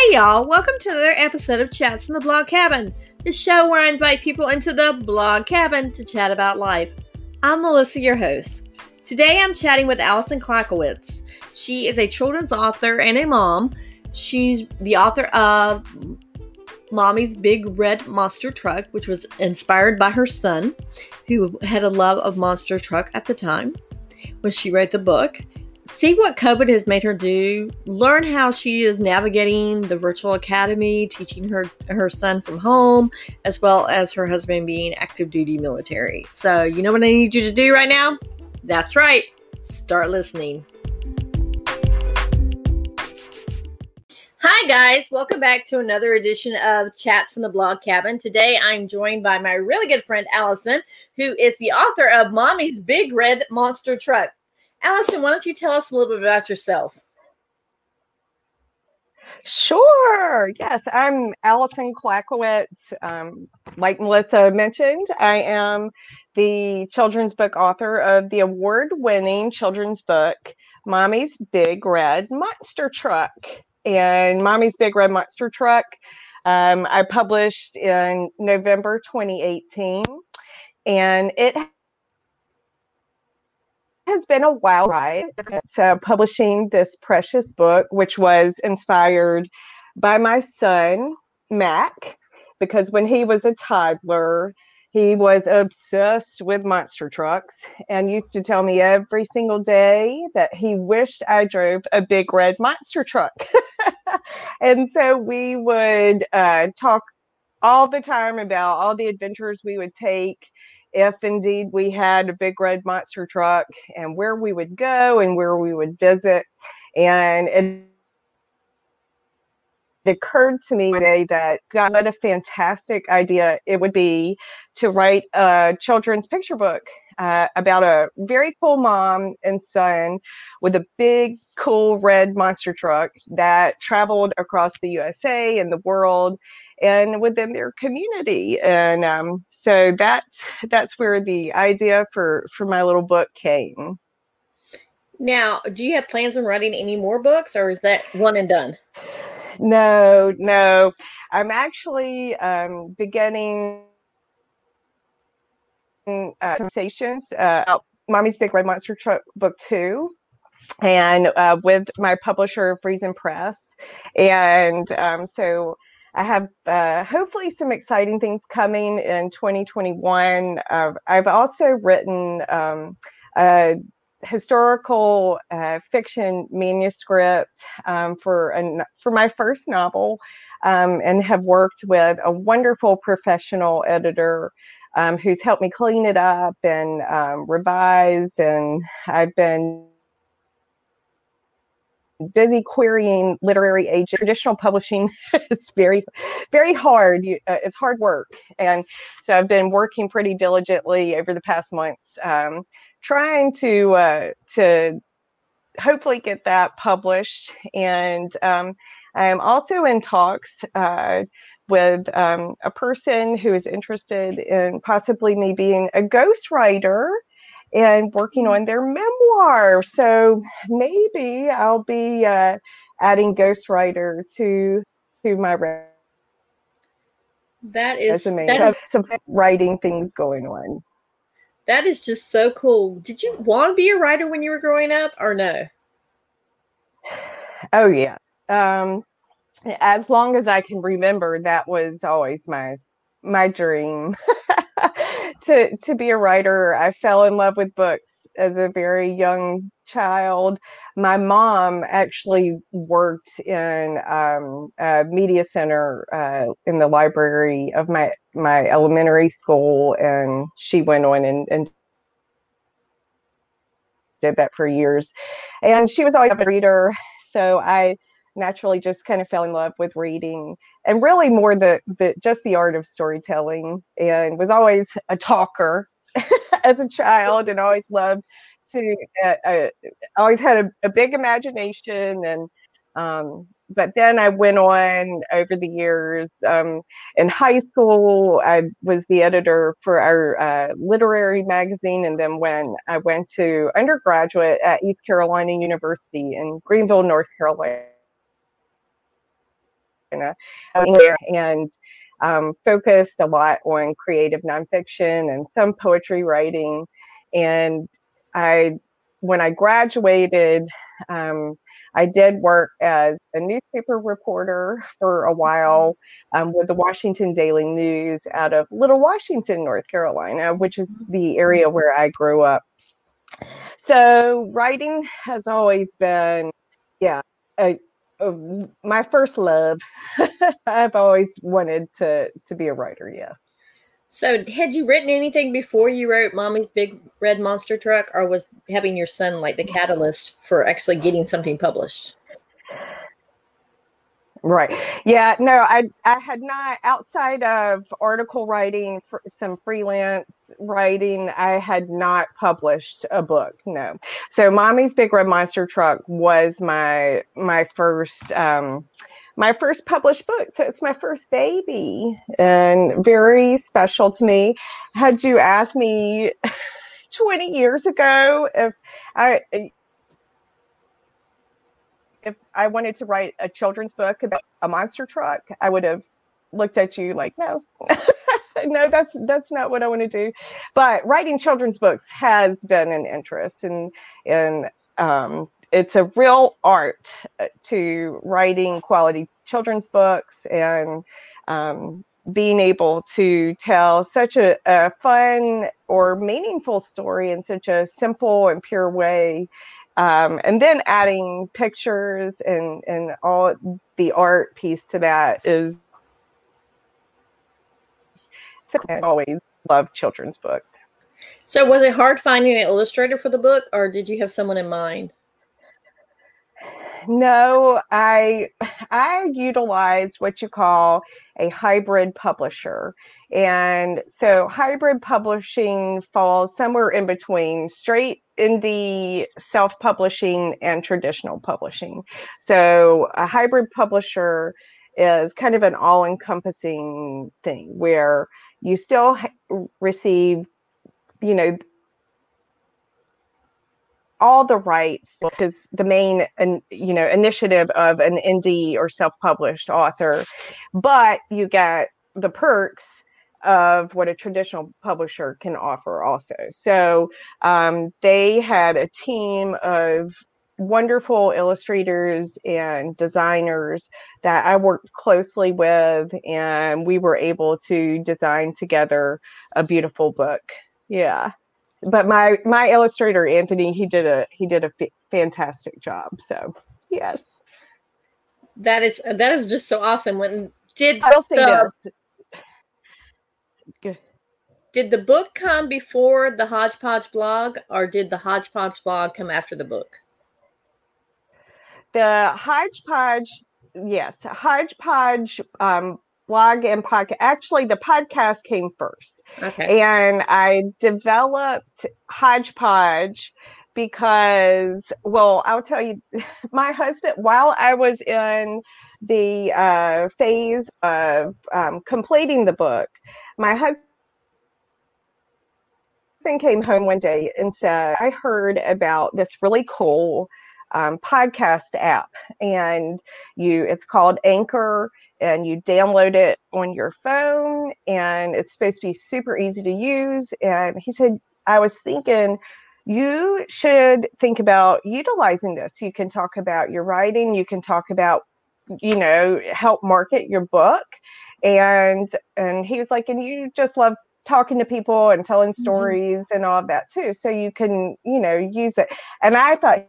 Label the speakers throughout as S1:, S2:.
S1: Hey y'all, welcome to another episode of Chats in the Blog Cabin, the show where I invite people into the blog cabin to chat about life. I'm Melissa, your host. Today I'm chatting with Alison Klakowicz. She is a children's author and a mom. She's the author of Mommy's Big Red Monster Truck, which was inspired by her son, who had a love of monster truck at the time when she wrote the book see what COVID has made her do, learn how she is navigating the virtual academy, teaching her her son from home, as well as her husband being active duty military. So, you know what I need you to do right now? That's right. Start listening. Hi, guys. Welcome back to another edition of Chats from the Blog Cabin. Today, I'm joined by my really good friend, Alison, who is the author of Mommy's Big Red Monster Truck. Alison, why don't you tell us a little bit about yourself?
S2: Sure. Yes, I'm Alison Klakowicz. Um, like Melissa mentioned, I am the children's book author of the award winning children's book, Mommy's Big Red Monster Truck. And Mommy's Big Red Monster Truck, um, I published in November 2018. And it has been a wild ride. So, publishing this precious book, which was inspired by my son, Mac, because when he was a toddler, he was obsessed with monster trucks and used to tell me every single day that he wished I drove a big red monster truck. and so we would uh, talk all the time about all the adventures we would take if indeed we had a big red monster truck and where we would go and where we would visit. And it occurred to me today that God, what a fantastic idea it would be to write a children's picture book uh, about a very cool mom and son with a big, cool red monster truck that traveled across the USA and the world and within their community. And um, so that's that's where the idea for for my little book came.
S1: Now, do you have plans on writing any more books, or is that one and done?
S2: No, no. I'm actually um, beginning uh, conversations uh, about Mommy's Big Red Monster Truck Book Two and uh, with my publisher Friesen Press, and um, so I have uh, hopefully some exciting things coming in 2021. Uh, I've also written um, a historical uh, fiction manuscript um, for an, for my first novel, um, and have worked with a wonderful professional editor um, who's helped me clean it up and um, revise. And I've been busy querying literary agent. Traditional publishing is very, very hard. You, uh, it's hard work, and so I've been working pretty diligently over the past months, um, trying to uh, to hopefully get that published. And um, I'm also in talks. Uh, with um, a person who is interested in possibly me being a ghostwriter and working on their memoir. So maybe I'll be uh, adding ghostwriter to to my resume.
S1: That is
S2: resume.
S1: that
S2: some writing things going on.
S1: That is just so cool. Did you want to be a writer when you were growing up, or no?
S2: Oh yeah. Um, as long as I can remember, that was always my my dream. to to be a writer. I fell in love with books as a very young child. My mom actually worked in um, a media center uh, in the library of my my elementary school, and she went on and, and did that for years. And she was always a reader, so I naturally just kind of fell in love with reading and really more the, the just the art of storytelling and was always a talker as a child and always loved to uh, uh, always had a, a, big imagination and um, but then I went on over the years. Um, in high school, I was the editor for our uh, literary magazine. And then when I went to undergraduate at East Carolina University in Greenville, North Carolina, and um, focused a lot on creative nonfiction and some poetry writing. And I, when I graduated, um, I did work as a newspaper reporter for a while um, with the Washington Daily News out of Little Washington, North Carolina, which is the area where I grew up. So writing has always been, yeah, a, my first love. I've always wanted to to be a writer. Yes.
S1: So, had you written anything before you wrote Mommy's Big Red Monster Truck, or was having your son like the mm. catalyst for actually getting something published?
S2: Right. Yeah. No, I I had not outside of article writing, for some freelance writing. I had not published a book. No. So, Mommy's Big Red Monster Truck was my my first. Um, my first published book. So it's my first baby and very special to me. Had you asked me 20 years ago if I if I wanted to write a children's book about a monster truck, I would have looked at you like, no, no, that's that's not what I want to do. But writing children's books has been an interest, and and um, it's a real art uh, to writing quality children's books and um, being able to tell such a, a, fun or meaningful story in such a simple and pure way um, and then adding pictures and and all the art piece to that is I always love children's books.
S1: So was it hard finding an illustrator for the book or did you have someone in mind?
S2: No, I I utilize what you call a hybrid publisher. And so hybrid publishing falls somewhere in between straight indie self-publishing and traditional publishing. So a hybrid publisher is kind of an all-encompassing thing where you still receive you know all the rights because the main and you know initiative of an indie or self-published author but you get the perks of what a traditional publisher can offer also so um, they had a team of wonderful illustrators and designers that I worked closely with, and we were able to design together a beautiful book. Yeah but my my illustrator Anthony, he did a he did a f- fantastic job. So yes,
S1: that is that is just so awesome. When did the, did the book come before the Hodgepodge blog, or did the Hodgepodge blog come after the book?
S2: The Hodgepodge, yes, Hodgepodge um, blog and podcast. Actually, the podcast came first. Okay. And I developed Hodgepodge because, well, I'll tell you, my husband, while I was in the uh, phase of um, completing the book, my husband came home one day and said, I heard about this really cool um, podcast app and you it's called anchor and you download it on your phone and it's supposed to be super easy to use. And he said i was thinking you should think about utilizing this. You can talk about your writing you can talk about you know help market your book and and he was like and you just love talking to people and telling mm-hmm. stories mm-hmm. and all of that too so you can you know use it and i thought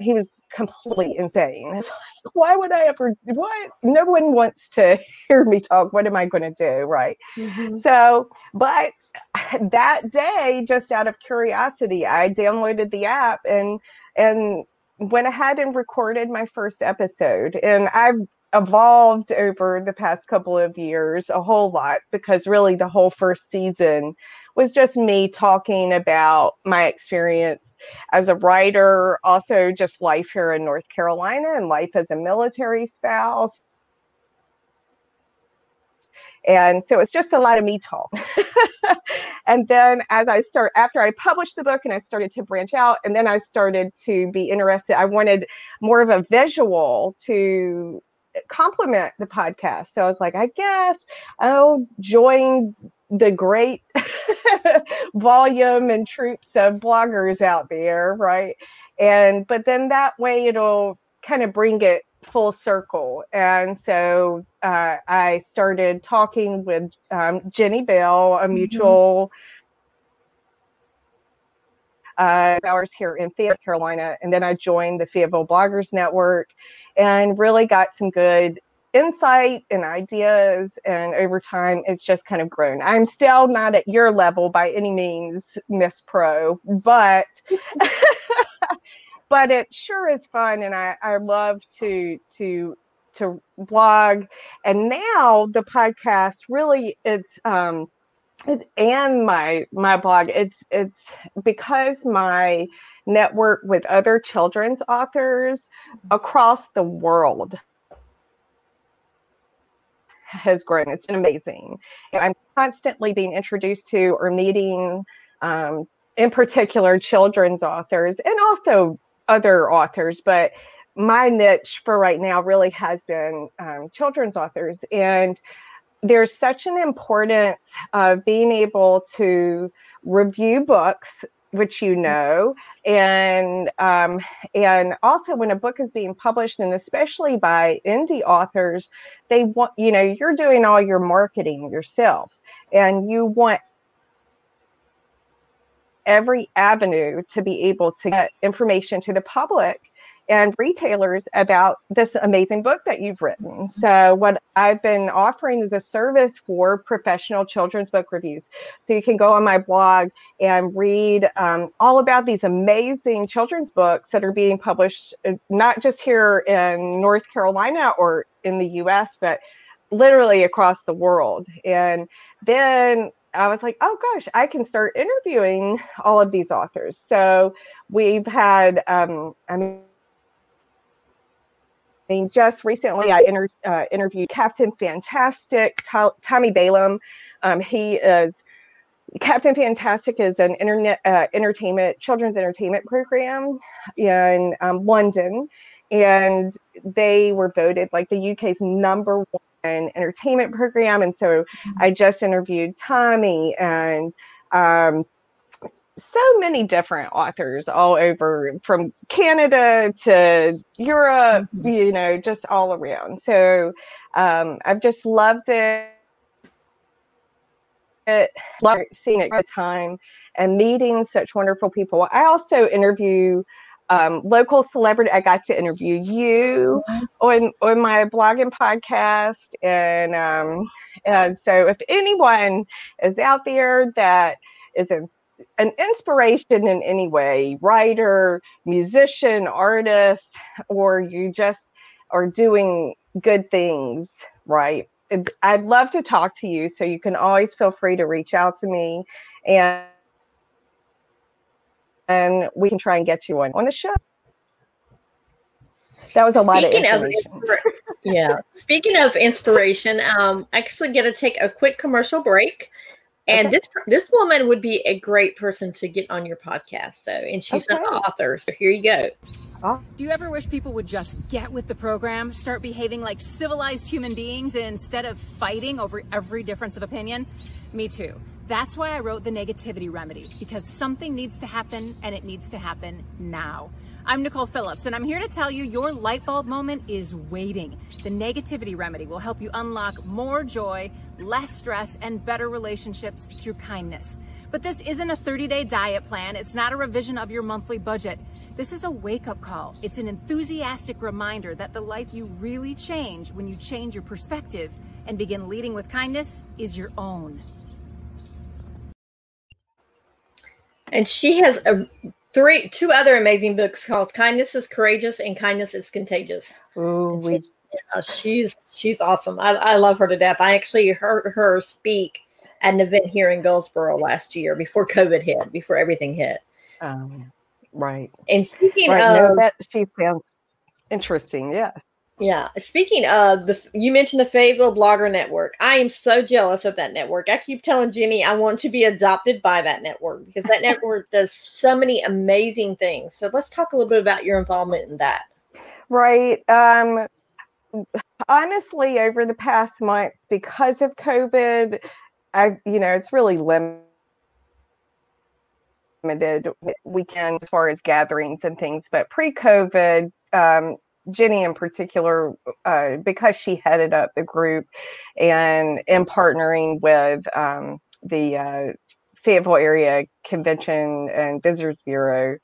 S2: he was completely insane. Like, why would I ever? What? No one wants to hear me talk. What am I going to do? Right. Mm-hmm. So, but that day, just out of curiosity, I downloaded the app and and went ahead and recorded my first episode. And I've evolved over the past couple of years a whole lot because really the whole first season was just me talking about my experience as a writer, also just life here in North Carolina and life as a military spouse. And so it's just a lot of me talk. and then as I start, after I published the book and I started to branch out, and then I started to be interested, I wanted more of a visual to complement the podcast. So I was like, I guess I'll join the great volume and troops of bloggers out there, right? And but then that way it'll kind of bring it full circle. And so uh, I started talking with um, Jenny Bell, a mm-hmm. mutual. Uh, hours here in Fayetteville, Carolina, and then I joined the Fayetteville Bloggers Network, and really got some good insight and ideas and over time it's just kind of grown i'm still not at your level by any means miss pro but but it sure is fun and i i love to to to blog and now the podcast really it's um and my my blog it's it's because my network with other children's authors across the world has grown. It's amazing. I'm constantly being introduced to or meeting, um, in particular, children's authors and also other authors, but my niche for right now really has been um, children's authors. And there's such an importance of being able to review books which you know and um, and also when a book is being published and especially by indie authors they want you know you're doing all your marketing yourself and you want every avenue to be able to get information to the public and retailers about this amazing book that you've written. So, what I've been offering is a service for professional children's book reviews. So, you can go on my blog and read um, all about these amazing children's books that are being published, uh, not just here in North Carolina or in the US, but literally across the world. And then I was like, oh gosh, I can start interviewing all of these authors. So we've had, um, I mean, I mean, just recently I inter- uh, interviewed Captain Fantastic, T- Tommy Balaam. Um, he is Captain Fantastic is an internet uh, entertainment children's entertainment program in um, London, and they were voted like the UK's number one entertainment program. And so mm-hmm. I just interviewed Tommy and um, so many different authors all over from Canada to Europe, mm-hmm. you know, just all around. So um, I've just loved it. It, love seeing it at the time and meeting such wonderful people. I also interview um, local celebrity. I got to interview you on on my blogging podcast, and um, and so if anyone is out there that is in, an inspiration in any way, writer, musician, artist, or you just are doing good things, right? I'd love to talk to you. So you can always feel free to reach out to me and and we can try and get you on, on the show. That was a Speaking lot of inspiration. Of
S1: yeah. Speaking of inspiration, um, actually going to take a quick commercial break. And okay. this this woman would be a great person to get on your podcast. So, and she's okay. an author. So here you go.
S3: Oh. Do you ever wish people would just get with the program, start behaving like civilized human beings instead of fighting over every difference of opinion? Me too. That's why I wrote The Negativity Remedy, because something needs to happen and it needs to happen now. I'm Nicole Phillips, and I'm here to tell you your light bulb moment is waiting. The Negativity Remedy will help you unlock more joy, less stress, and better relationships through kindness. But this isn't a 30 day diet plan. It's not a revision of your monthly budget. This is a wake up call. It's an enthusiastic reminder that the life you really change when you change your perspective and begin leading with kindness is your own.
S1: And she has a three two other amazing books called Kindness is Courageous and Kindness is Contagious.
S2: Ooh, we
S1: yeah, she's she's awesome. I, I love her to death. I actually heard her speak at an event here in Goldsboro last year before COVID hit, before everything hit.
S2: Um, right.
S1: And speaking right. of
S2: no, that she sounds interesting, yeah.
S1: Yeah. Speaking of the, you mentioned the Fayetteville Blogger Network. I am so jealous of that network. I keep telling Jenny I want to be adopted by that network because that network does so many amazing things. So let's talk a little bit about your involvement in that.
S2: Right. Um, honestly, over the past months, because of COVID, I, you know, it's really limited weekends as far as gatherings and things. But pre-COVID, um, Jenny in particular, uh, because she headed up the group and in partnering with um, the uh, Fayetteville Area Convention and Visitors Bureau,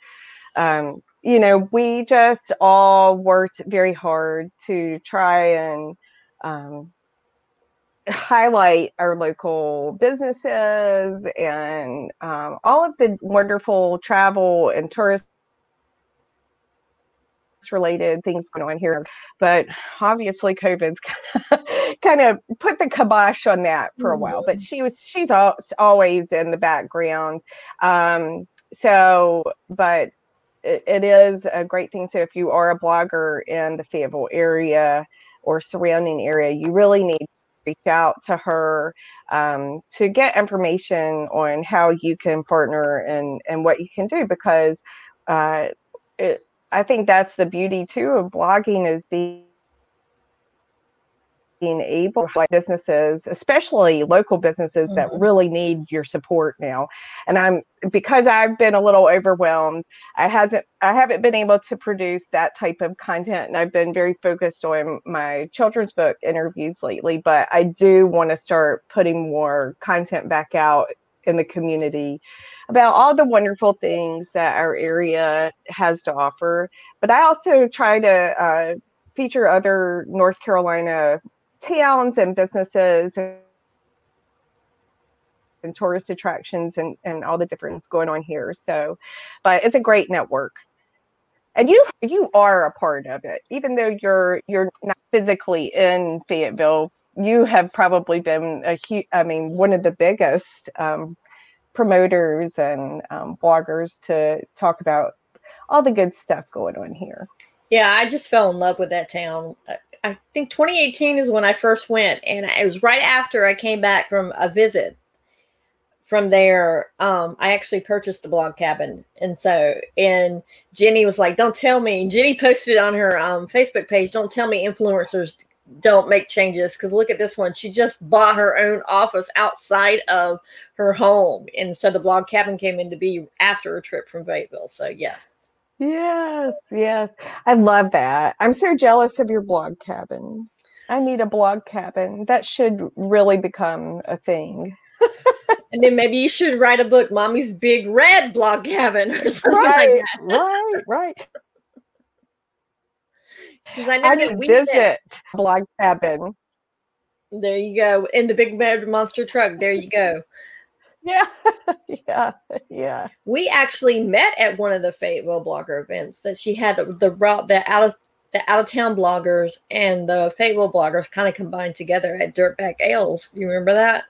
S2: um, you know, we just all worked very hard to try and um, highlight our local businesses and um, all of the wonderful travel and tourist related things going on here. But obviously covid's kind of put the kibosh on that for a while. But mm-hmm. she was she's always in the background. Um so but it, it is a great thing. So if you are a blogger in the fayetteville area or surrounding area you really need reach out to her um, to get information on how you can partner and and what you can do because uh, it, I think that's the beauty too of blogging is being being able to businesses, especially local businesses mm-hmm. that really need your support now. And I'm because I've been a little overwhelmed, I hasn't I haven't been able to produce that type of content and I've been very focused on my children's book interviews lately, but I do want to start putting more content back out in the community about all the wonderful things that our area has to offer. But I also try to uh, feature other North Carolina towns and businesses and, tourist attractions and, and all the difference going on here. So, but it's a great network. And you you are a part of it, even though you're you're not physically in Fayetteville. You have probably been a huge, I mean, one of the biggest um, promoters and um, bloggers to talk about all the good stuff going on here.
S1: Yeah, I just fell in love with that town. I think 2018 is when I first went, and it was right after I came back from a visit. From there, um, I actually purchased the blog cabin, and so and Jenny was like, "Don't tell me." Jenny posted on her um, Facebook page, "Don't tell me influencers don't make changes." Because look at this one; she just bought her own office outside of her home, and so the blog cabin came in to be after a trip from Fayetteville. So yes,
S2: Yes, yes. I love that. I'm so jealous of your blog cabin. I need a blog cabin. That should really become a thing.
S1: and then maybe you should write a book, Mommy's Big Red Blog Cabin or something
S2: right, like Right, right. Because I, I need visit blog cabin.
S1: There you go. In the big red monster truck. There you go.
S2: Yeah, yeah, yeah.
S1: We actually met at one of the Fayetteville blogger events that she had the route the out of the out of town bloggers and the Fayetteville bloggers kind of combined together at Dirtbag Ales. You remember that?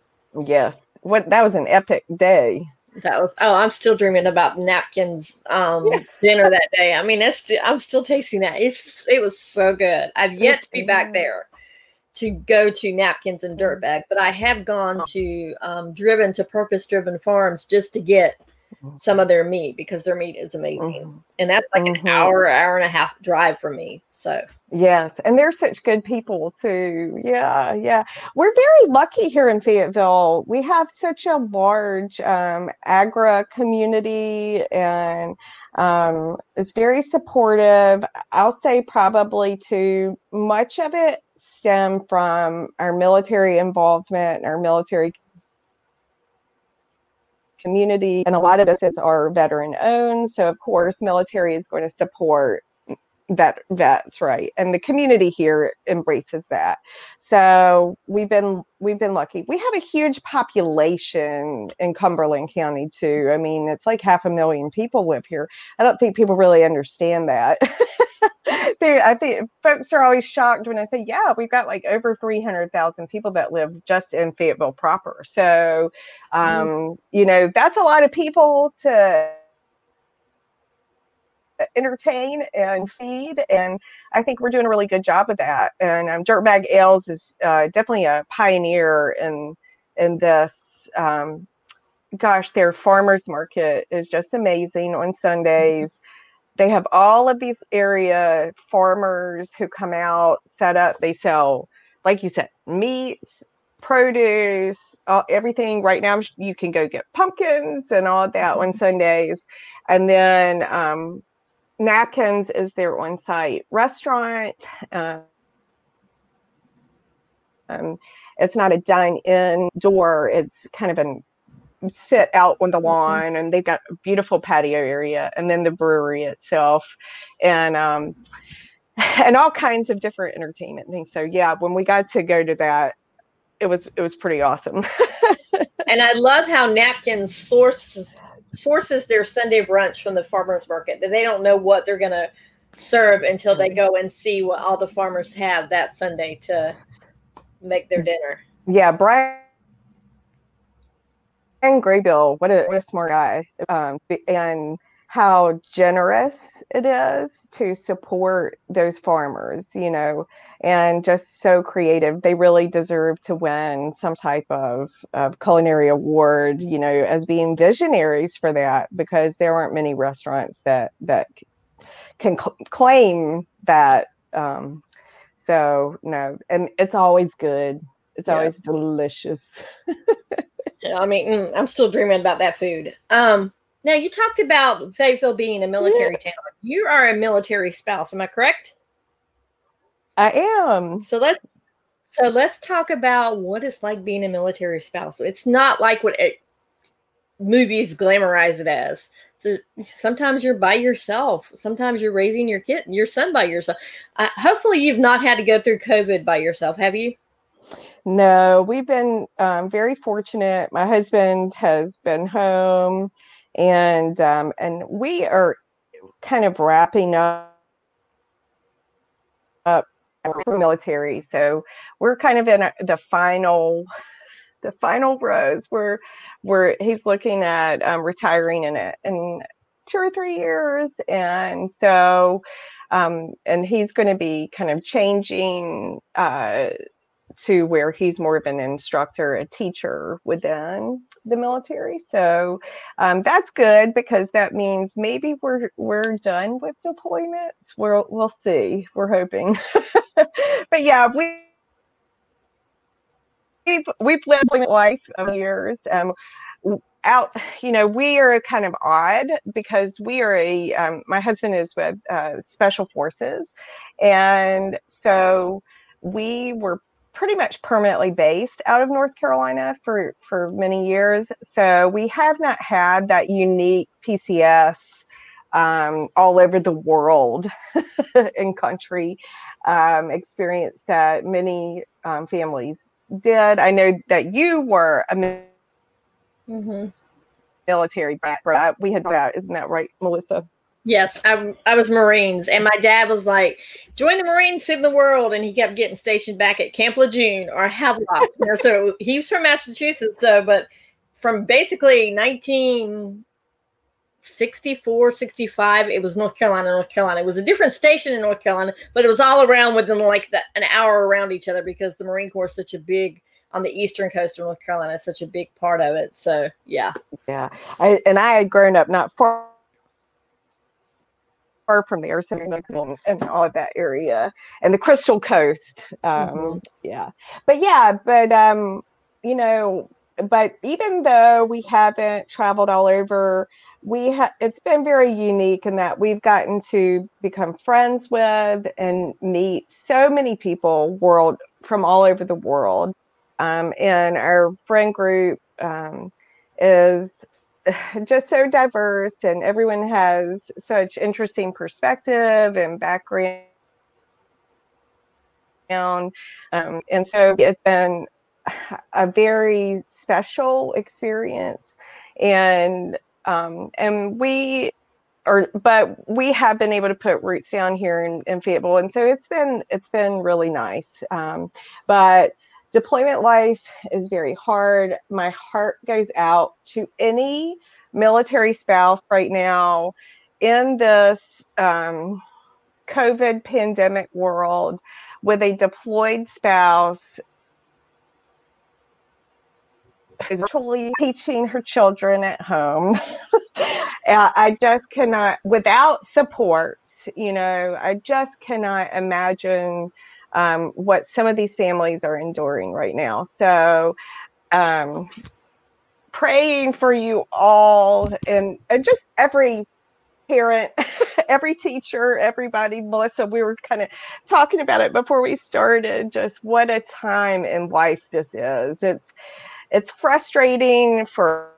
S2: Yes. What that was an epic day.
S1: That was oh, I'm still dreaming about napkins um yeah. dinner that day. I mean, it's I'm still tasting that. It's it was so good. I've yet to be back there to go to napkins and mm-hmm. dirtbag, but I have gone to um, driven to purpose driven farms just to get mm-hmm. some of their meat because their meat is amazing. Mm-hmm. And that's like mm-hmm. an hour, hour and a half drive for me. So
S2: yes, and they're such good people too. Yeah, yeah. We're very lucky here in Fayetteville. We have such a large um, agra community and um, it's very supportive. I'll say probably too much of it stem from our military involvement, our military community, and a lot of businesses are veteran owned. So, of course, military is going to support vet vets right and the community here embraces that. So we've been we've been lucky. We have a huge population in cumberland county too. I mean it's like half a million people live here. I don't think people really understand that. They, I think folks are always shocked when I say, yeah, we've got like over 300,000 people that live just in Fayetteville proper. So, um, mm. you know, that's a lot of people to entertain and feed. And I think we're doing a really good job of that. And um, Dirtbag Ales is uh, definitely a pioneer in in this. Um, gosh, their farmers market is just amazing on Sundays. They have all of these area farmers who come out, set up. They sell, like you said, meats, produce, uh, everything. Right now, you can go get pumpkins and all that on mm-hmm. Sundays. And then um, Napkins is their on site restaurant. Uh, um, it's not a dine in door, it's kind of an sit out on the mm-hmm. lawn and they've got a beautiful patio area and then the brewery itself and um and all kinds of different entertainment things so yeah when we got to go to that it was it was pretty awesome.
S1: and I love how Napkins sources sources their Sunday brunch from the farmers market. That they don't know what they're gonna serve until they go and see what all the farmers have that Sunday to make their dinner.
S2: Yeah, Brian Graybill, what a what a smart guy. Um, and how generous it is to support those farmers, you know, and just so creative. They really deserve to win some type of, of culinary award, you know, as being visionaries for that, because there aren't many restaurants that that can cl- claim that. Um, so no, and it's always good. It's yeah. always delicious.
S1: I mean, mm, I'm still dreaming about that food. Um, now you talked about Fayetteville being a military yeah. town. You are a military spouse, am I correct?
S2: I am.
S1: So let's so let's talk about what it's like being a military spouse. It's not like what it, movies glamorize it as. So sometimes you're by yourself. Sometimes you're raising your kid, your son by yourself. Uh, hopefully, you've not had to go through COVID by yourself, have you?
S2: No, we've been um, very fortunate. My husband has been home and um, and we are kind of wrapping up up military so we're kind of in a, the final the final rows. Where where he's looking at um, retiring in in two or three years and so um, and he's going to be kind of changing uh, to where he's more of an instructor, a teacher within the military. So um, that's good because that means maybe we're we're done with deployments. We'll we'll see. We're hoping, but yeah, we. We've, we've lived life of years. Um, out you know we are kind of odd because we are a um, my husband is with uh, special forces and so we were pretty much permanently based out of North Carolina for for many years. So we have not had that unique PCS um, all over the world and country um, experience that many um, families did. I know that you were a mm-hmm. military brat. We had that, isn't that right, Melissa?
S1: Yes, I, I was Marines, and my dad was like, "Join the Marines, save the world," and he kept getting stationed back at Camp Lejeune or Havelock. you know, so he's from Massachusetts, so but from basically 1964, 65, it was North Carolina, North Carolina. It was a different station in North Carolina, but it was all around within like the, an hour around each other because the Marine Corps is such a big on the eastern coast of North Carolina, such a big part of it. So yeah,
S2: yeah, I, and I had grown up not far far from there, so and all of that area and the Crystal Coast. Um, mm-hmm. Yeah, but yeah, but um, you know, but even though we haven't traveled all over, we have it's been very unique in that we've gotten to become friends with and meet so many people world from all over the world. Um, and our friend group um, is just so diverse and everyone has such interesting perspective and background. Um, and so it's been a very special experience. And um, and we or but we have been able to put roots down here in, in Fayetteville. And so it's been it's been really nice. Um, but deployment life is very hard. My heart goes out to any military spouse right now in this um, COVID pandemic world with a deployed spouse is virtually teaching her children at home. I just cannot, without support, you know, I just cannot imagine um, what some of these families are enduring right now. So, um, praying for you all and, and just every parent, every teacher, everybody. Melissa, we were kind of talking about it before we started. Just what a time in life this is. It's it's frustrating for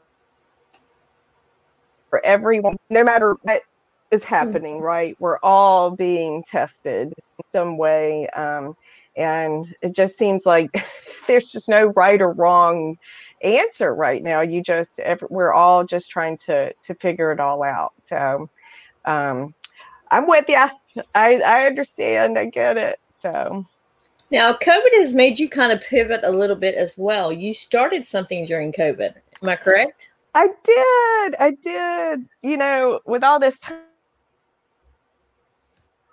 S2: for everyone, no matter what is hmm. happening. Right, we're all being tested in some way, um, and it just seems like there's just no right or wrong answer right now. You just we're all just trying to to figure it all out. So um, I'm with you. I I understand. I get it. So.
S1: Now, COVID has made you kind of pivot a little bit as well. You started something during COVID. Am I correct?
S2: I did. I did. You know, with all this time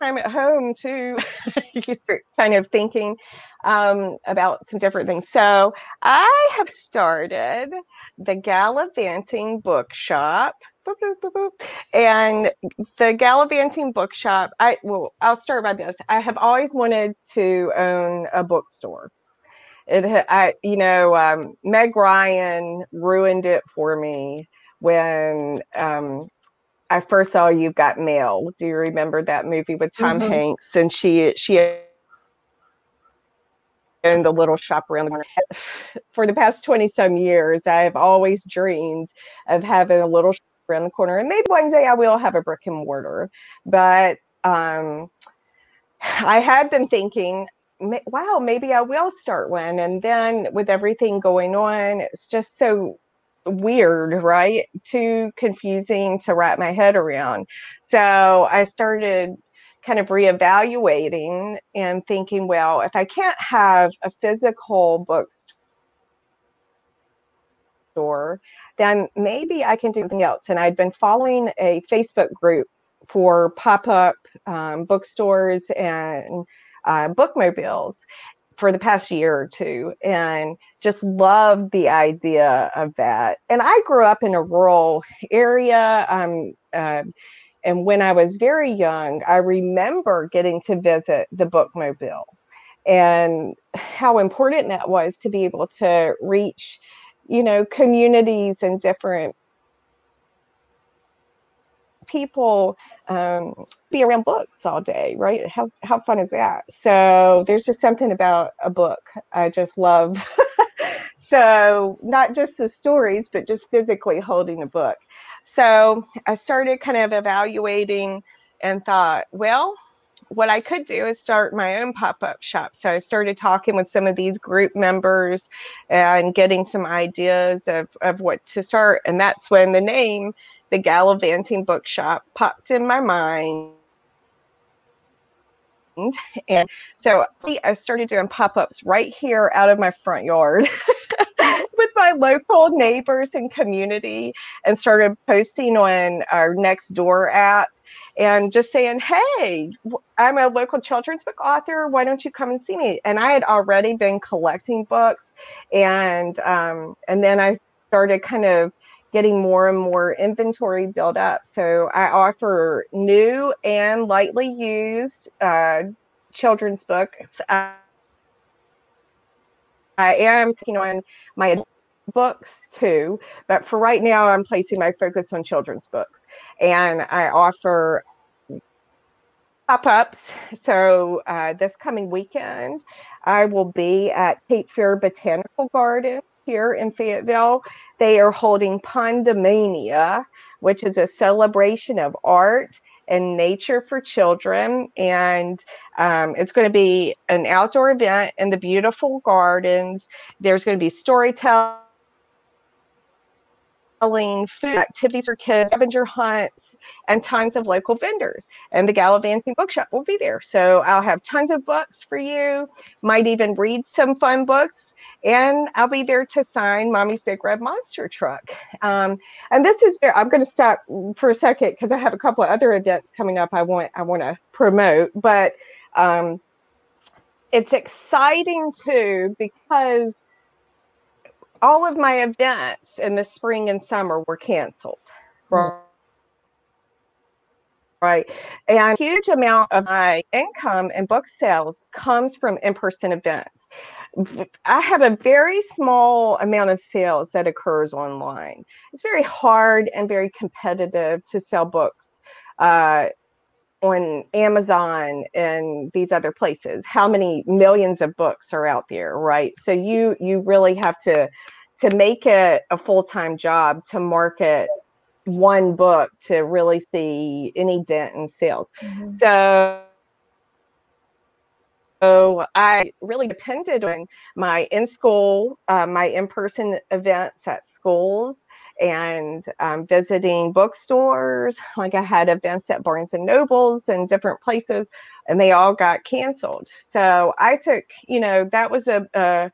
S2: time at home too you start kind of thinking um, about some different things. So i have started the galavanting bookshop. And the galavanting bookshop i well i'll start by this. I have always wanted to own a bookstore. It i you know um, meg ryan ruined it for me when um, I first saw You've Got Mail. Do you remember that movie with Tom mm-hmm. Hanks? And she she owned the little shop around the corner. For the past 20 some years, I have always dreamed of having a little shop around the corner. And maybe one day I will have a brick and mortar. But um, I had been thinking, wow, maybe I will start one. And then with everything going on, it's just so weird, right? Too confusing to wrap my head around. So I started kind of reevaluating and thinking, well, if I can't have a physical bookstore, then maybe I can do something else. And I'd been following a Facebook group for pop up um, bookstores and uh, bookmobiles for the past year or two and just loved the idea of that. And I grew up in a rural area. Um, uh, and when I was very young, I remember getting to visit the bookmobile and how important that was to be able to reach, you know, communities and different people um, be around books all day, right? How how fun is that? So there's just something about a book I just love. so not just the stories, but just physically holding a book. So I started kind of evaluating and thought, well, what I could do is start my own pop up shop. So I started talking with some of these group members and getting some ideas of, of what to start. And that's when the name the Galavanting Bookshop popped in my mind. And so I started doing pop ups right here out of my front yard with my local neighbors and community and started posting on our next door app and just saying, Hey, I'm a local children's book author. Why don't you come and see me? And I had already been collecting books and um, and then I started kind of getting more and more inventory built up. So I offer new and lightly used uh, children's books. I, I am working on my books too, but for right now, I'm placing my focus on children's books. And I offer pop ups. So uh, this coming weekend, I will be at Cape Fear Botanical Garden here in Fayetteville, they are holding Pondomania, which is a celebration of art and nature for children. And um, it's going to be an outdoor event in the beautiful gardens. There's going to be storytelling selling food activities for kids, scavenger hunts, and tons of local vendors. And the Galavanting Bookshop will be there. So I'll have tons of books for you, might even read some fun books. And I'll be there to sign Mommy's Big Red Monster Truck. Um, and this is I'm going to stop for a second because I have a couple of other events coming up. I want I want to promote, but um, it's exciting too because all of my events in the spring and summer were canceled. Right. Right. And a huge amount of my income and book sales comes from in person events. I have a very small amount of sales that occurs online. It's very hard and very competitive to sell books uh, on Amazon and these other places. How many millions of books are out there, right? So you you really have to to make it a full-time job to market one book to really see any dent in sales. Mm-hmm. So so I really depended on my in school, uh, my in person events at schools, and um, visiting bookstores. Like I had events at Barnes and Nobles and different places, and they all got canceled. So I took, you know, that was a, a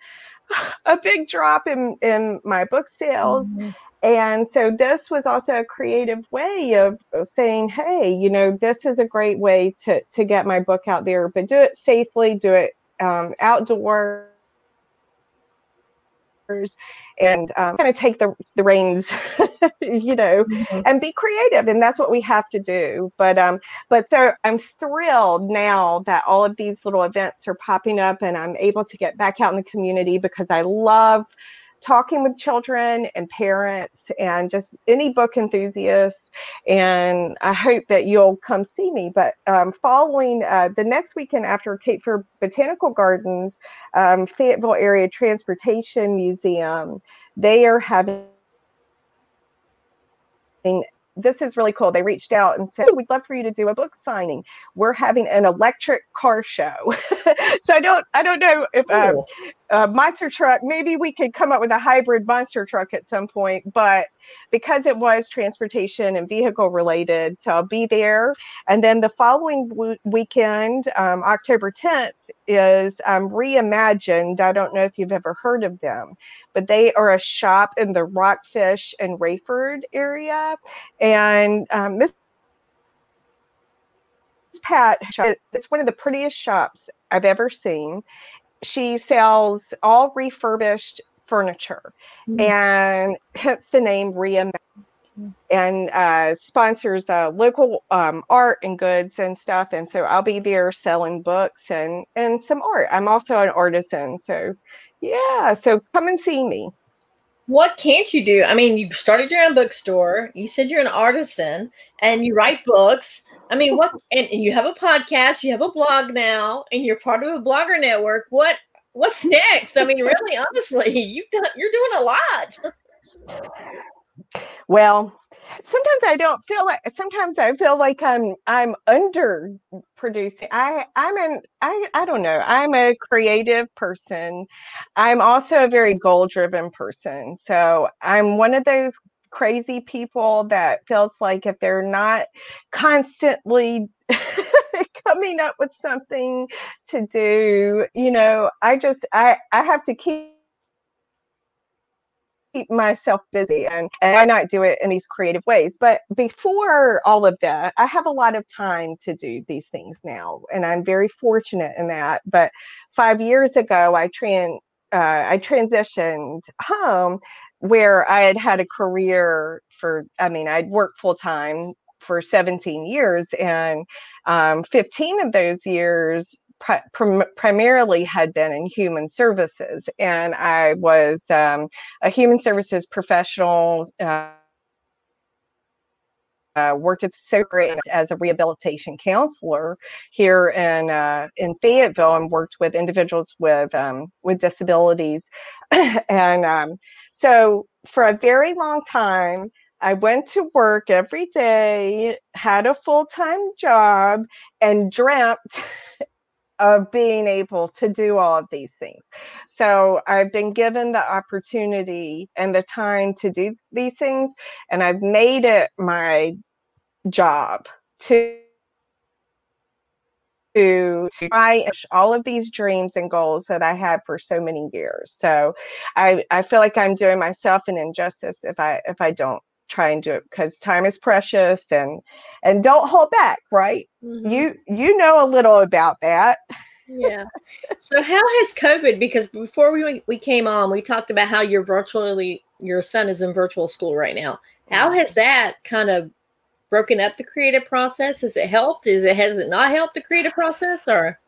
S2: a big drop in in my book sales mm-hmm. and so this was also a creative way of, saying hey you know this is a great way to to get my book out there but do it safely do it um, outdoors and um, kind of take the, the reins, you know, mm-hmm. and be creative. And that's what we have to do. But um, but so I'm thrilled now that all of these little events are popping up and I'm able to get back out in the community because I love talking with children and parents and just any book enthusiast. And I hope that you'll come see me. But um, following uh, the next weekend after Cape Fear Botanical Gardens, um, Fayetteville Area Transportation Museum, they are having this is really cool. They reached out and said, "We'd love for you to do a book signing. We're having an electric car show." so I don't, I don't know if uh, a monster truck. Maybe we could come up with a hybrid monster truck at some point, but because it was transportation and vehicle related, so I'll be there. And then the following w- weekend, um, October 10th, is um, reimagined. I don't know if you've ever heard of them, but they are a shop in the Rockfish and Raeford area. And um, Miss Pat, it's one of the prettiest shops I've ever seen. She sells all refurbished furniture, mm-hmm. and hence the name Reimagined and uh, sponsors uh, local um, art and goods and stuff. And so I'll be there selling books and and some art. I'm also an artisan, so yeah. So come and see me.
S1: What can't you do? I mean, you started your own bookstore. You said you're an artisan and you write books. I mean, what? And, and you have a podcast. You have a blog now, and you're part of a blogger network. What? What's next? I mean, really, honestly, you you're doing a lot.
S2: Well, sometimes I don't feel like sometimes I feel like I'm I'm under producing. I I'm an I I don't know. I'm a creative person. I'm also a very goal driven person. So I'm one of those crazy people that feels like if they're not constantly coming up with something to do, you know, I just I I have to keep keep myself busy and, and I not do it in these creative ways. But before all of that, I have a lot of time to do these things now. And I'm very fortunate in that. But five years ago, I tran uh, I transitioned home where I had had a career for, I mean, I'd worked full time for 17 years and um, 15 of those years prim- primarily had been in human services, and I was um, a human services professional. Uh, uh, worked at Socrates as a rehabilitation counselor here in uh, in Fayetteville, and worked with individuals with um, with disabilities. and um, so, for a very long time, I went to work every day, had a full time job, and dreamt of being able to do all of these things. So I've been given the opportunity and the time to do these things, and I've made it my job to to, to try all of these dreams and goals that I had for so many years. So I, I feel like I'm doing myself an injustice if I if I don't try and do it because time is precious and and don't hold back right? Mm-hmm. you you know a little about that.
S1: Yeah. So how has covid because before we we came on we talked about how you're virtually your son is in virtual school right now. How has that kind of broken up the creative process? Has it helped? Is it has it not helped the creative process or?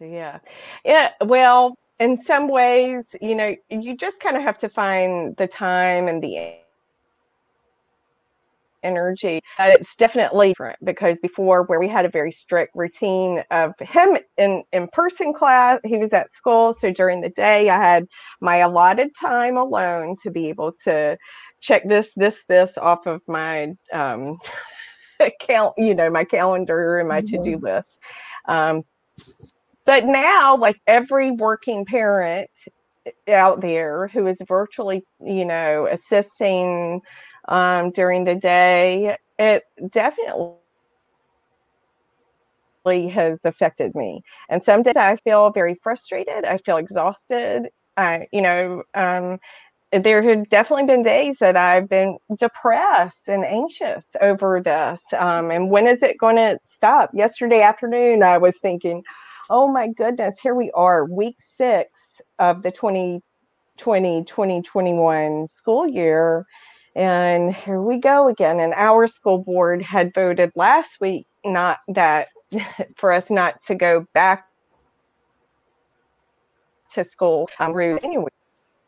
S2: Yeah. Yeah well in some ways you know you just kind of have to find the time and the energy. It's definitely different because before, where we had a very strict routine of him in in person class, he was at school. So during the day, I had my allotted time alone to be able to check this, this, this off of my um, account, you know, my calendar and my mm-hmm. to do list. Um, but now, like every working parent out there who is virtually, you know, assisting um, during the day, it definitely has affected me. And some days I feel very frustrated. I feel exhausted. I, you know, um, there have definitely been days that I've been depressed and anxious over this. Um, and when is it going to stop? Yesterday afternoon, I was thinking, oh my goodness, here we are, week six of the 2020 2021 school year. And here we go again. And our school board had voted last week not that for us not to go back to school um, anyway.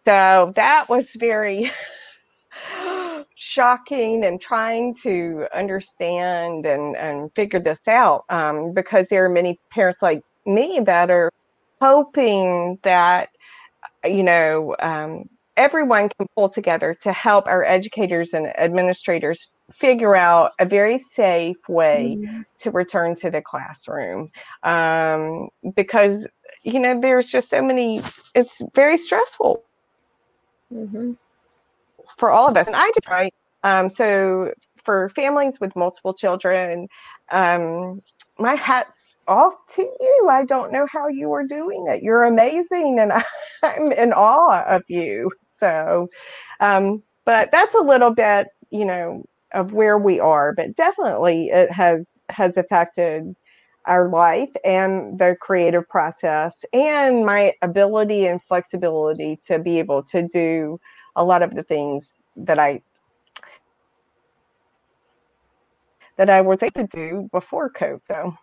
S2: So that was very shocking and trying to understand and, and figure this out um, because there are many parents like me that are hoping that, you know, um, everyone can pull together to help our educators and administrators figure out a very safe way mm-hmm. to return to the classroom um, because you know there's just so many it's very stressful mm-hmm. for all of us and i did right um, so for families with multiple children um, my hat's off to you. I don't know how you are doing it. You're amazing, and I'm in awe of you. So, um, but that's a little bit, you know, of where we are. But definitely, it has has affected our life and the creative process and my ability and flexibility to be able to do a lot of the things that I that I was able to do before COVID. So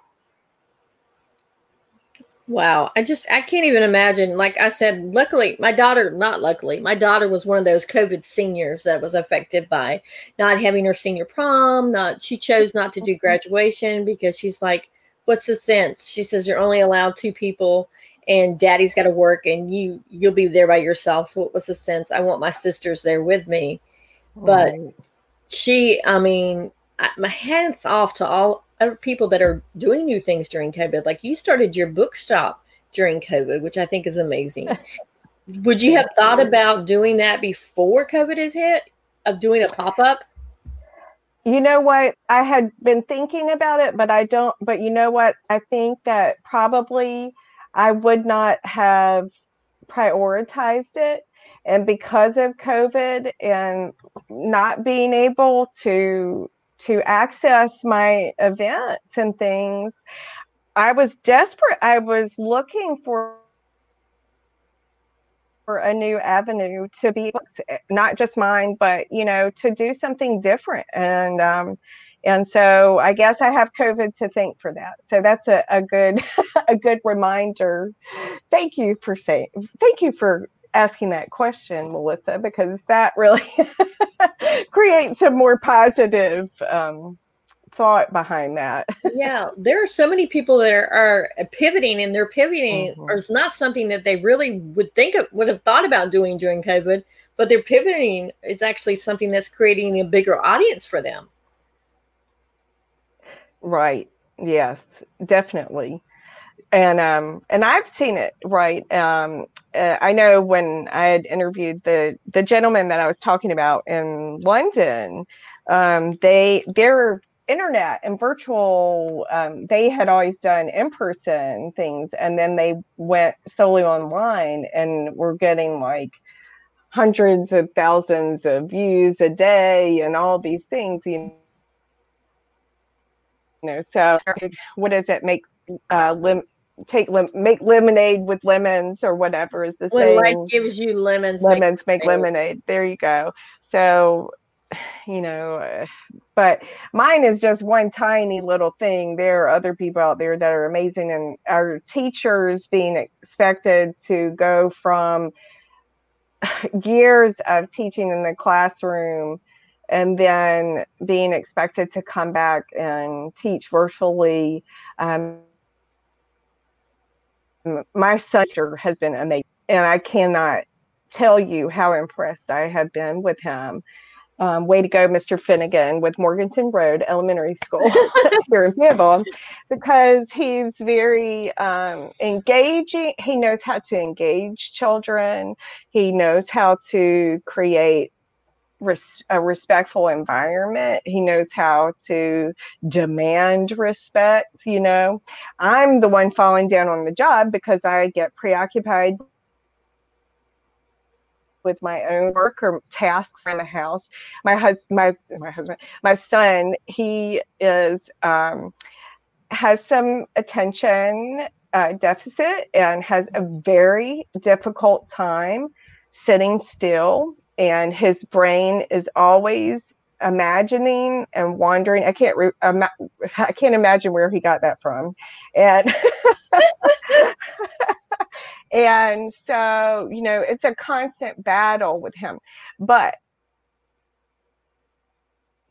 S1: Wow. I just, I can't even imagine. Like I said, luckily, my daughter, not luckily, my daughter was one of those COVID seniors that was affected by not having her senior prom. Not, she chose not to do mm-hmm. graduation because she's like, what's the sense? She says, you're only allowed two people and daddy's got to work and you, you'll be there by yourself. So what was the sense? I want my sisters there with me. But she, I mean, I, my hands off to all people that are doing new things during COVID. Like you started your bookshop during COVID, which I think is amazing. Would you have thought about doing that before COVID had hit, of doing a pop up?
S2: You know what? I had been thinking about it, but I don't. But you know what? I think that probably I would not have prioritized it. And because of COVID and not being able to to access my events and things, I was desperate. I was looking for for a new avenue to be not just mine, but you know, to do something different. And um, and so I guess I have COVID to thank for that. So that's a, a good a good reminder. Thank you for saying thank you for asking that question, Melissa, because that really creates a more positive um, thought behind that.
S1: yeah, there are so many people that are, are pivoting, and they're pivoting mm-hmm. or it's not something that they really would think of, would have thought about doing during COVID, but they're pivoting is actually something that's creating a bigger audience for them.
S2: Right. Yes, definitely. And um and I've seen it right. Um, uh, I know when I had interviewed the the gentleman that I was talking about in London, um, they their internet and virtual um, they had always done in person things, and then they went solely online, and were getting like hundreds of thousands of views a day and all these things you know so what does it make uh lim- take lim- make lemonade with lemons or whatever is the
S1: when
S2: saying.
S1: life gives you lemons,
S2: lemons make lemonade. there you go. So you know uh, but mine is just one tiny little thing. There are other people out there that are amazing and our teachers being expected to go from years of teaching in the classroom and then being expected to come back and teach virtually. Um, my sister has been amazing, and I cannot tell you how impressed I have been with him. Um, way to go, Mr. Finnegan, with Morganton Road Elementary School here in Fayetteville, because he's very um, engaging. He knows how to engage children. He knows how to create res- a respectful environment. He knows how to demand respect. You know, I'm the one falling down on the job because I get preoccupied with my own work or tasks in the house. My husband, my my husband, my son, he is um, has some attention uh, deficit and has a very difficult time sitting still, and his brain is always imagining and wandering. I can't re- I can't imagine where he got that from, and and so you know it's a constant battle with him, but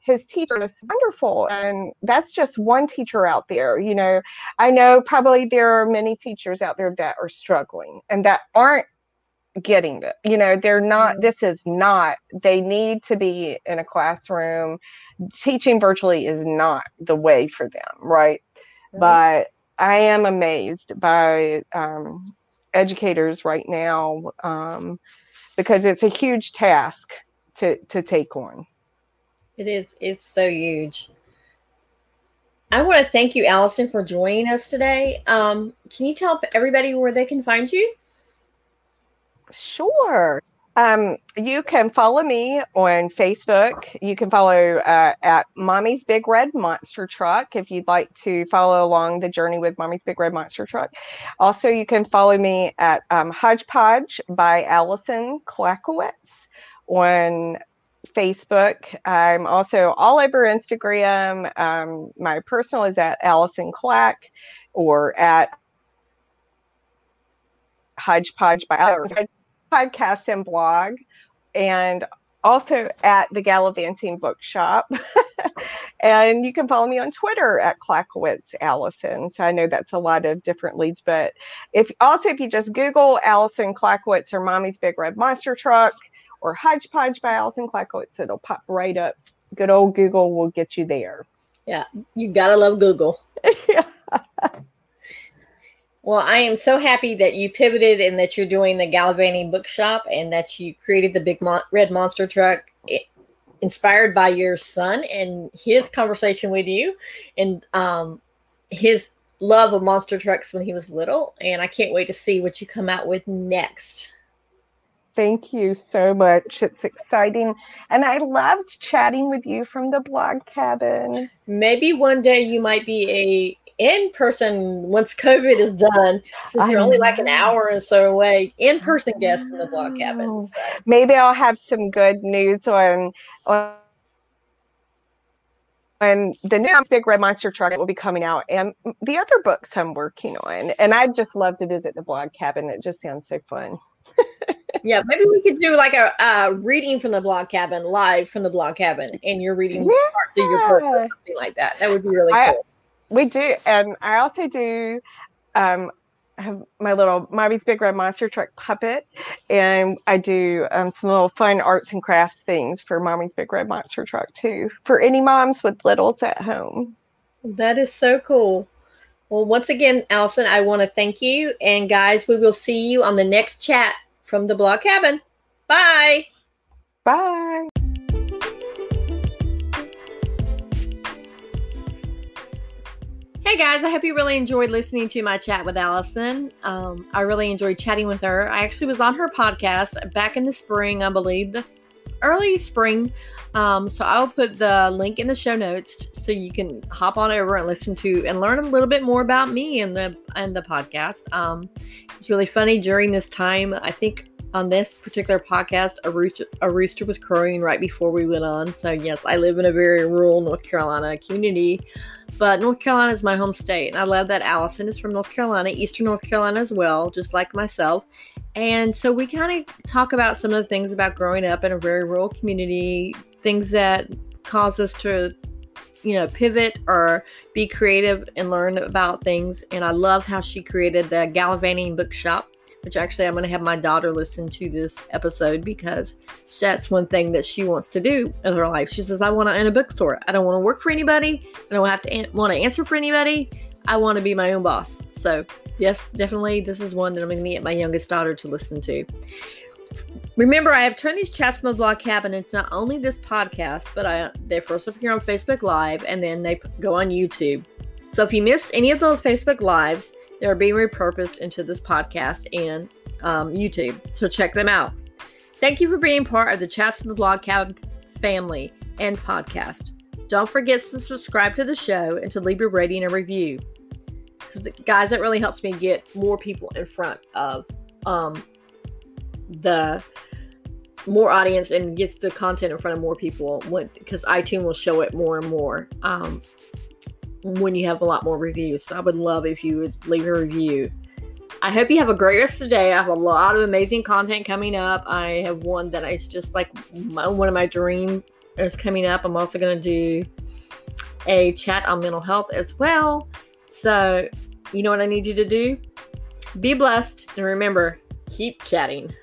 S2: his teacher is wonderful and that's just one teacher out there you know. I know probably there are many teachers out there that are struggling and that aren't getting it. You know, they're not, mm-hmm. this is not, they need to be in a classroom. Teaching virtually is not the way for them, right? right. But I am amazed by um, educators right now um, because it's a huge task to, to take on.
S1: It is, it's so huge. I want to thank you, Alison, for joining us today. Um, can you tell everybody where they can find you?
S2: Sure. Um, you can follow me on Facebook. You can follow uh, at Mommy's Big Red Monster Truck if you'd like to follow along the journey with Mommy's Big Red Monster Truck. Also, you can follow me at um, Hodgepodge by Alison Klakowicz on Facebook. I'm also all over Instagram. Um, my personal is at Alison Klak or at Hodgepodge by Alison podcast and blog, and also at the Galavanting Bookshop. and you can follow me on Twitter at Klakowicz Alison. So I know that's a lot of different leads, but if also if you just Google Alison Klakowicz or Mommy's Big Red Monster Truck or Hodgepodge by Alison Klakowicz, it'll pop right up. Good old Google will get you there.
S1: Yeah, you gotta love Google. yeah. Well, I am so happy that you pivoted and that you're doing the Galavanting Bookshop and that you created the Big Mon- Red Monster Truck inspired by your son and his conversation with you and um, his love of monster trucks when he was little. And I can't wait to see what you come out with next.
S2: Thank you so much. It's exciting. And I loved chatting with you from the blog cabin.
S1: Maybe one day you might be a in person once COVID is done, since you're only like an hour or so away, in person guests in the blog cabin. So.
S2: Maybe I'll have some good news on on and the new Big Red Monster Truck will be coming out, and the other books I'm working on. And I'd just love to visit the blog cabin. It just sounds so fun.
S1: yeah, maybe we could do like a, a, reading from the blog cabin live from the blog cabin, and you're reading yeah. parts of your book or something like that. That would be really I, cool
S2: we do, and I also do. Um, have my little Mommy's Big Red Monster Truck puppet, and I do um, some little fun arts and crafts things for Mommy's Big Red Monster Truck too, for any moms with littles at home.
S1: That is so cool. Well, once again, Alison, I want to thank you. And guys, we will see you on the next chat from the blog cabin. Bye.
S2: Bye.
S1: Hey guys, I hope you really enjoyed listening to my chat with Alison. Um, I really enjoyed chatting with her. I actually was on her podcast back in the spring, I believe, the early spring. Um, so I'll put the link in the show notes so you can hop on over and listen to and learn a little bit more about me and the and the podcast. Um, it's really funny during this time. I think on this particular podcast, a rooster, a rooster was crowing right before we went on. So, yes, I live in a very rural North Carolina community, but North Carolina is my home state. And I love that Alison is from North Carolina, Eastern North Carolina as well, just like myself. And so we kind of talk about some of the things about growing up in a very rural community, things that cause us to you know pivot or be creative and learn about things and i love how she created the galavanting bookshop which actually I'm going to have my daughter listen to this episode because that's one thing that she wants to do in her life. She says, I want to own a bookstore. I don't want to work for anybody. I don't have to an- want to answer for anybody. I want to be my own boss. So, yes, definitely, this is one that I'm going to get my youngest daughter to listen to. Remember, I have turned these chats in the blog cabin into not only this podcast, but I, they first appear on Facebook Live and then they go on YouTube. So if you miss any of the Facebook Lives, they're being repurposed into this podcast and um, YouTube. So check them out. Thank you for being part of the Chats in the Blog Cabin family and podcast. Don't forget to subscribe to the show and to leave your rating and review. Guys, that really helps me get more people in front of um, the more audience and gets the content in front of more people because iTunes will show it more and more. Um, when you have a lot more reviews. So I would love if you would leave a review. I hope you have a great rest of the day. I have a lot of amazing content coming up. I have one that is just like my, one of my dream is coming up. I'm also going to do a chat on mental health as well. So, you know what I need you to do? Be blessed and remember, keep chatting.